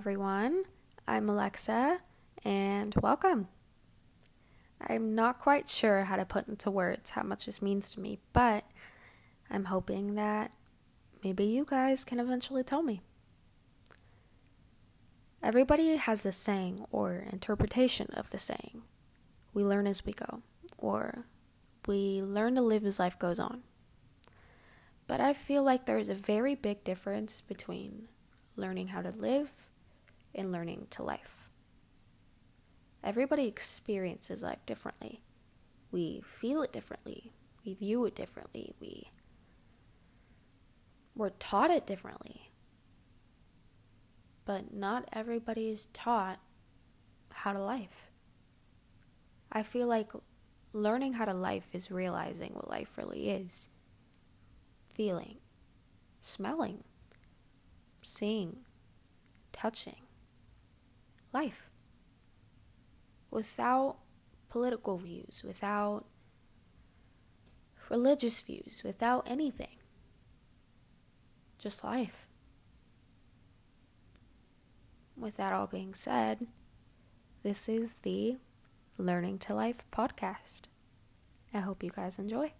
everyone. I'm Alexa, and welcome. I'm not quite sure how to put into words how much this means to me, but I'm hoping that maybe you guys can eventually tell me. Everybody has a saying or interpretation of the saying. We learn as we go, or we learn to live as life goes on. But I feel like there is a very big difference between learning how to live and learning to life. Everybody experiences life differently. We feel it differently. We view it differently. We we're taught it differently. But not everybody is taught how to life. I feel like learning how to life is realizing what life really is. Feeling, smelling, seeing, touching. Life. Without political views, without religious views, without anything. Just life. With that all being said, this is the Learning to Life podcast. I hope you guys enjoy.